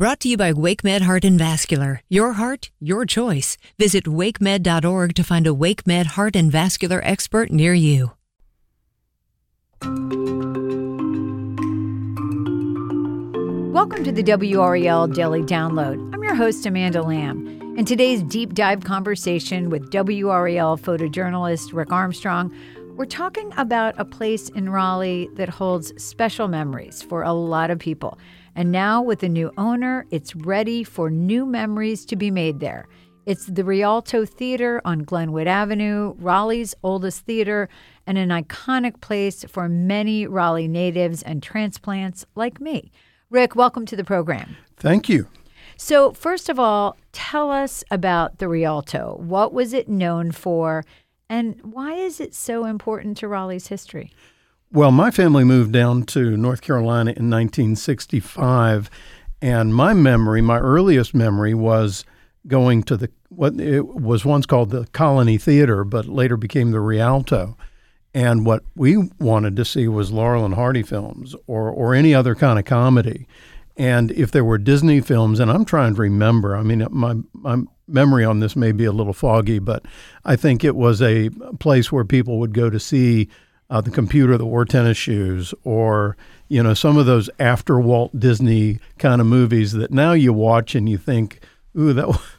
Brought to you by WakeMed Heart and Vascular. Your heart, your choice. Visit wakemed.org to find a WakeMed Heart and Vascular expert near you. Welcome to the WRAL Daily Download. I'm your host, Amanda Lamb. In today's deep dive conversation with WRAL photojournalist Rick Armstrong, we're talking about a place in Raleigh that holds special memories for a lot of people. And now, with a new owner, it's ready for new memories to be made there. It's the Rialto Theater on Glenwood Avenue, Raleigh's oldest theater, and an iconic place for many Raleigh natives and transplants like me. Rick, welcome to the program. Thank you. So, first of all, tell us about the Rialto. What was it known for, and why is it so important to Raleigh's history? Well, my family moved down to North Carolina in 1965, and my memory, my earliest memory, was going to the what it was once called the Colony Theater, but later became the Rialto. And what we wanted to see was Laurel and Hardy films or or any other kind of comedy. And if there were Disney films, and I'm trying to remember, I mean, my, my memory on this may be a little foggy, but I think it was a place where people would go to see uh, the computer that wore tennis shoes, or you know, some of those after Walt Disney kind of movies that now you watch and you think, "Ooh, that."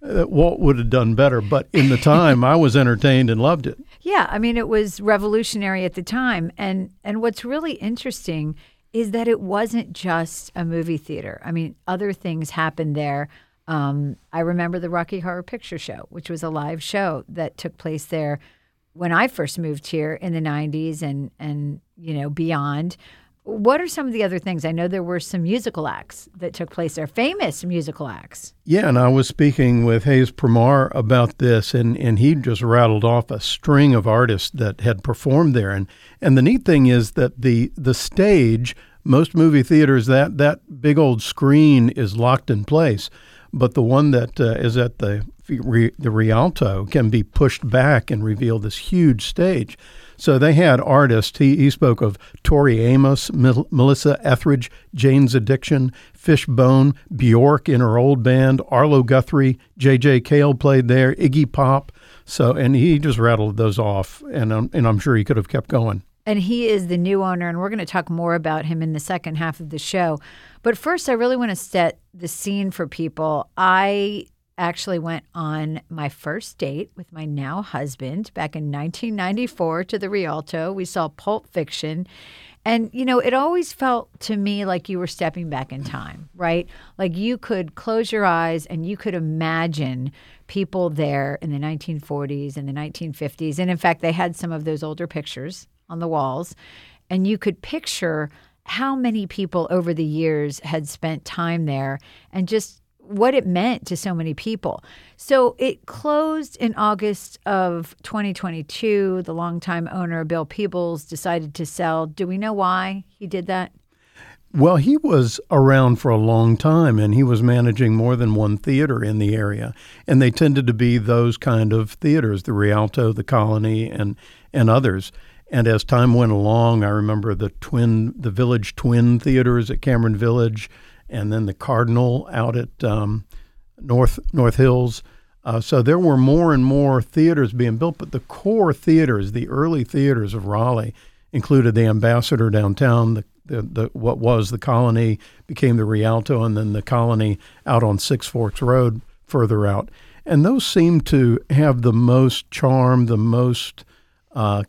that Walt would have done better, but in the time I was entertained and loved it. Yeah, I mean it was revolutionary at the time, and and what's really interesting is that it wasn't just a movie theater. I mean, other things happened there. Um, I remember the Rocky Horror Picture Show, which was a live show that took place there when I first moved here in the 90s and and you know beyond. What are some of the other things? I know there were some musical acts that took place there, famous musical acts. Yeah, and I was speaking with Hayes Permar about this, and, and he just rattled off a string of artists that had performed there. And and the neat thing is that the the stage, most movie theaters, that that big old screen is locked in place, but the one that uh, is at the the Rialto can be pushed back and reveal this huge stage. So they had artists. He, he spoke of Tori Amos, Mel- Melissa Etheridge, Jane's Addiction, Fishbone, Bjork in her old band, Arlo Guthrie, J.J. Cale played there, Iggy Pop. So, and he just rattled those off, and um, and I'm sure he could have kept going. And he is the new owner, and we're going to talk more about him in the second half of the show. But first, I really want to set the scene for people. I actually went on my first date with my now husband back in 1994 to the Rialto. We saw Pulp Fiction. And, you know, it always felt to me like you were stepping back in time, right? Like you could close your eyes and you could imagine people there in the 1940s and the 1950s. And in fact, they had some of those older pictures on the walls. And you could picture how many people over the years had spent time there and just what it meant to so many people. So it closed in August of 2022. The longtime owner, Bill Peebles, decided to sell. Do we know why he did that? Well, he was around for a long time and he was managing more than one theater in the area. And they tended to be those kind of theaters, the Rialto, the Colony, and, and others. And as time went along, I remember the twin, the Village Twin theaters at Cameron Village and then the Cardinal out at um, North North Hills. Uh, so there were more and more theaters being built, but the core theaters, the early theaters of Raleigh, included the Ambassador downtown, the, the, the what was the Colony became the Rialto, and then the Colony out on Six Forks Road further out. And those seem to have the most charm, the most uh,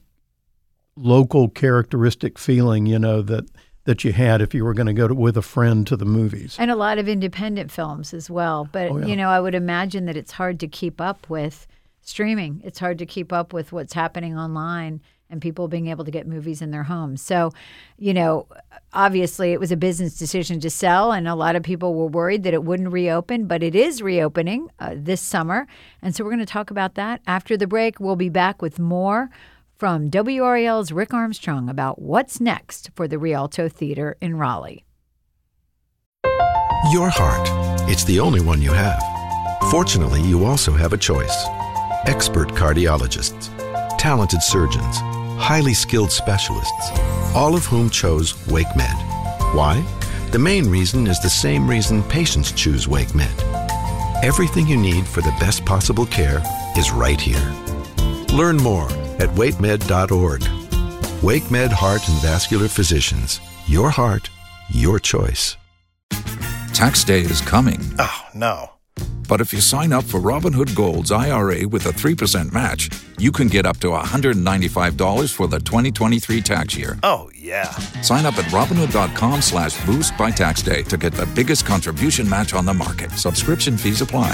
local characteristic feeling, you know, that that you had if you were going to go to, with a friend to the movies. And a lot of independent films as well. But, oh, yeah. you know, I would imagine that it's hard to keep up with streaming. It's hard to keep up with what's happening online and people being able to get movies in their homes. So, you know, obviously it was a business decision to sell, and a lot of people were worried that it wouldn't reopen, but it is reopening uh, this summer. And so we're going to talk about that after the break. We'll be back with more from WRAL's Rick Armstrong about what's next for the Rialto Theater in Raleigh. Your heart. It's the only one you have. Fortunately, you also have a choice. Expert cardiologists, talented surgeons, highly skilled specialists, all of whom chose WakeMed. Why? The main reason is the same reason patients choose WakeMed. Everything you need for the best possible care is right here. Learn more at wakemed.org. WakeMed Heart and Vascular Physicians. Your heart, your choice. Tax day is coming. Oh, no. But if you sign up for Robinhood Gold's IRA with a 3% match, you can get up to $195 for the 2023 tax year. Oh, yeah. Sign up at Robinhood.com slash boost by tax day to get the biggest contribution match on the market. Subscription fees apply.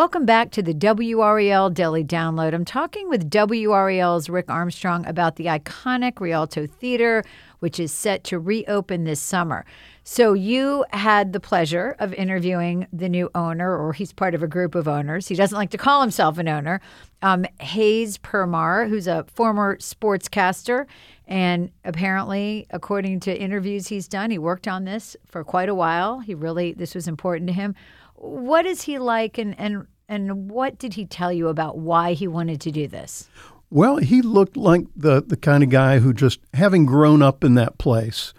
Welcome back to the WRAL Daily Download. I'm talking with WRAL's Rick Armstrong about the iconic Rialto Theater, which is set to reopen this summer. So, you had the pleasure of interviewing the new owner, or he's part of a group of owners. He doesn't like to call himself an owner. Um, Hayes Permar, who's a former sportscaster. And apparently, according to interviews he's done, he worked on this for quite a while. He really, this was important to him. What is he like, and and and what did he tell you about why he wanted to do this? Well, he looked like the the kind of guy who just having grown up in that place,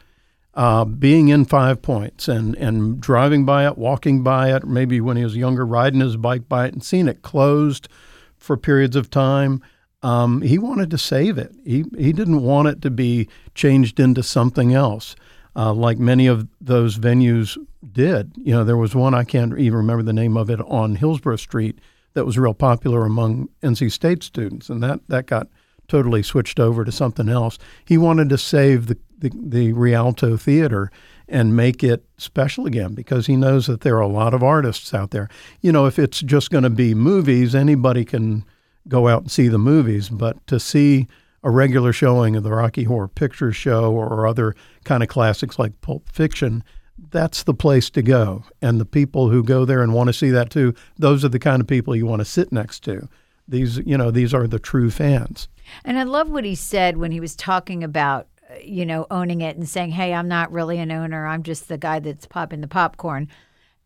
uh, being in Five Points and and driving by it, walking by it, maybe when he was younger, riding his bike by it and seeing it closed for periods of time. Um, he wanted to save it. He he didn't want it to be changed into something else uh, like many of those venues did. You know, there was one, I can't even remember the name of it, on Hillsborough Street that was real popular among NC State students, and that, that got totally switched over to something else. He wanted to save the, the, the Rialto Theater and make it special again because he knows that there are a lot of artists out there. You know, if it's just going to be movies, anybody can go out and see the movies, but to see a regular showing of the Rocky Horror Picture Show or other kind of classics like Pulp Fiction, that's the place to go. And the people who go there and want to see that too, those are the kind of people you want to sit next to. These, you know, these are the true fans. And I love what he said when he was talking about, uh, you know, owning it and saying, "Hey, I'm not really an owner. I'm just the guy that's popping the popcorn."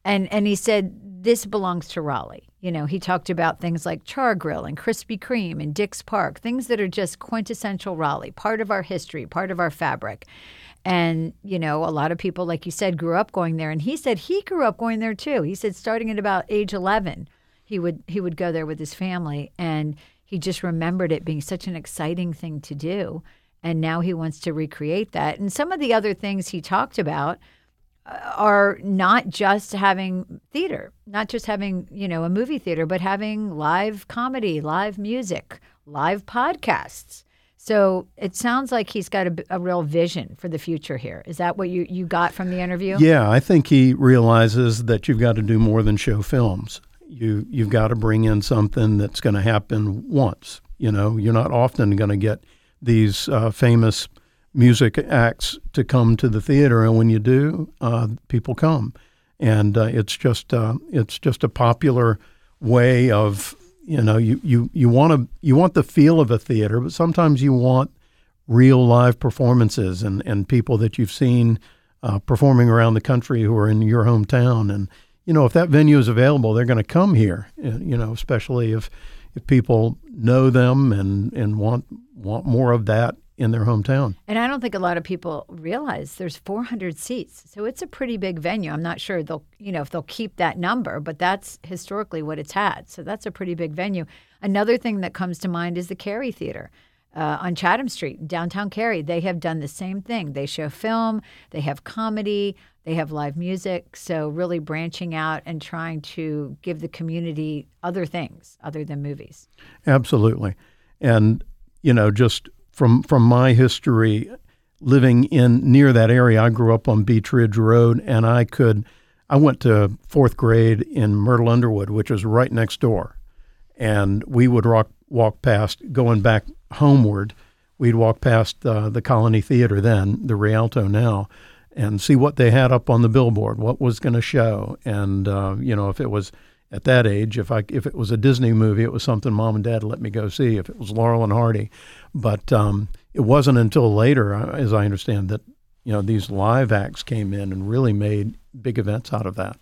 And and he said this belongs to Raleigh. You know, he talked about things like Char Grill and Krispy Kreme and Dix Park, things that are just quintessential Raleigh, part of our history, part of our fabric. And, you know, a lot of people, like you said, grew up going there. And he said he grew up going there too. He said starting at about age 11, he would he would go there with his family and he just remembered it being such an exciting thing to do and now he wants to recreate that and some of the other things he talked about are not just having theater, not just having, you know, a movie theater, but having live comedy, live music, live podcasts. So it sounds like he's got a, a, real vision for the future here. Is that what you, you got from the interview? Yeah, I think he realizes that you've got to do more than show films. You you've got to bring in something that's going to happen once. You know, you're not often going to get these uh, famous music acts to come to the theater, and when you do, uh, people come, and uh, it's just uh, it's just a popular way of you know you you you want to you want the feel of a theater, but sometimes you want real live performances and and people that you've seen uh, performing around the country who are in your hometown, and you know if that venue is available, they're going to come here. Uh, you know, especially if if people know them and and want want more of that in their hometown. And I don't think a lot of people realize there's 400 seats. So it's a pretty big venue. I'm not sure they'll, you know, if they'll keep that number, but that's historically what it's had. So that's a pretty big venue. Another thing that comes to mind is the Cary Theater. Uh, on Chatham Street, downtown Cary, they have done the same thing. They show film, they have comedy, they have live music. So, really branching out and trying to give the community other things other than movies. Absolutely. And, you know, just from from my history living in near that area. I grew up on Beech Ridge Road, and I could. I went to fourth grade in Myrtle Underwood, which is right next door, and we would walk walk past going back homeward. We'd walk past uh, the Colony Theater then, the Rialto now, and see what they had up on the billboard, what was going to show, and uh, you know if it was at that age. If I if it was a Disney movie, it was something mom and dad let me go see. If it was Laurel and Hardy, but um, it wasn't until later, uh, as I understand, that you know these live acts came in and really made big events out of that.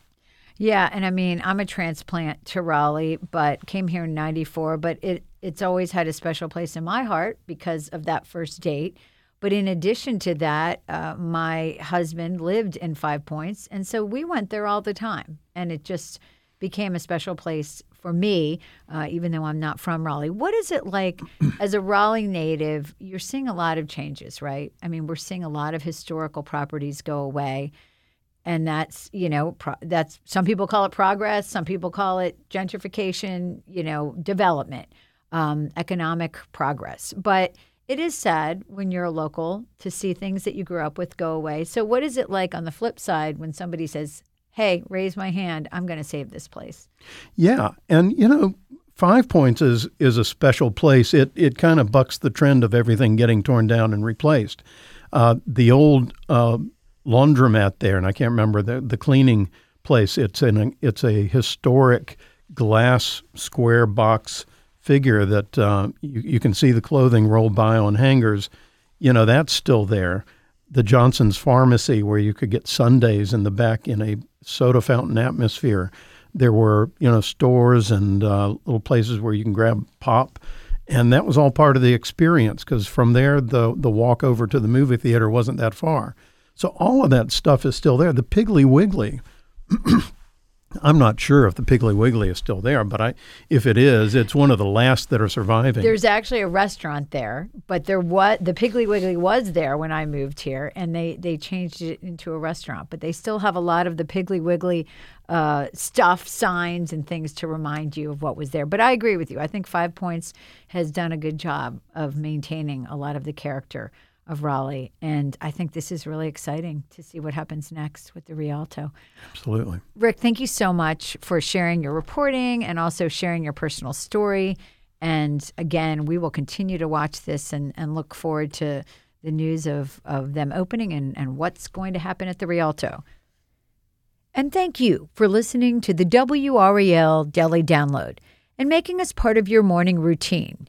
Yeah, and I mean, I'm a transplant to Raleigh, but came here in 94, but it it's always had a special place in my heart because of that first date. But in addition to that, uh, my husband lived in Five Points, and so we went there all the time, and it just became a special place for me, uh, even though I'm not from Raleigh. What is it like as a Raleigh native? You're seeing a lot of changes, right? I mean, we're seeing a lot of historical properties go away and that's you know pro- that's some people call it progress some people call it gentrification you know development um, economic progress but it is sad when you're a local to see things that you grew up with go away so what is it like on the flip side when somebody says hey raise my hand i'm going to save this place yeah and you know five points is is a special place it it kind of bucks the trend of everything getting torn down and replaced uh, the old uh, laundromat there, and I can't remember the the cleaning place. It's an it's a historic glass square box figure that uh, you, you can see the clothing roll by on hangers. You know that's still there. The Johnson's Pharmacy, where you could get sundaes in the back in a soda fountain atmosphere. There were you know stores and uh, little places where you can grab pop and that was all part of the experience because from there the the walk over to the movie theater wasn't that far so all of that stuff is still there. The Piggly Wiggly. I'm not sure if the Piggly Wiggly is still there, but I, if it is, it's one of the last that are surviving. There's actually a restaurant there, but there was the Piggly Wiggly was there when I moved here, and they they changed it into a restaurant. But they still have a lot of the Piggly Wiggly uh, stuff, signs, and things to remind you of what was there. But I agree with you. I think Five Points has done a good job of maintaining a lot of the character of Raleigh. And I think this is really exciting to see what happens next with the Rialto. Absolutely. Rick, thank you so much for sharing your reporting and also sharing your personal story. And again, we will continue to watch this and, and look forward to the news of, of them opening and, and what's going to happen at the Rialto. And thank you for listening to the WRAL Daily Download and making us part of your morning routine.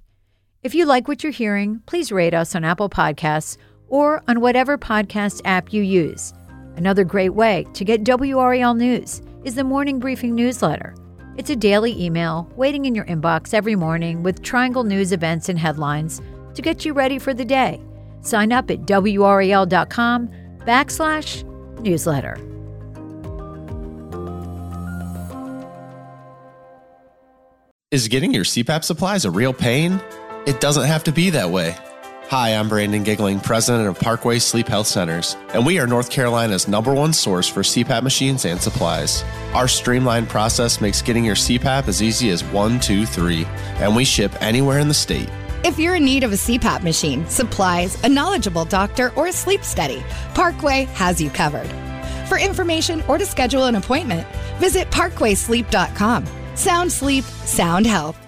If you like what you're hearing, please rate us on Apple Podcasts or on whatever podcast app you use. Another great way to get WRAL news is the Morning Briefing newsletter. It's a daily email waiting in your inbox every morning with Triangle News events and headlines to get you ready for the day. Sign up at WRAL.com backslash newsletter. Is getting your CPAP supplies a real pain? It doesn't have to be that way. Hi, I'm Brandon Giggling, president of Parkway Sleep Health Centers, and we are North Carolina's number one source for CPAP machines and supplies. Our streamlined process makes getting your CPAP as easy as one, two, three, and we ship anywhere in the state. If you're in need of a CPAP machine, supplies, a knowledgeable doctor, or a sleep study, Parkway has you covered. For information or to schedule an appointment, visit parkwaysleep.com. Sound sleep, sound health.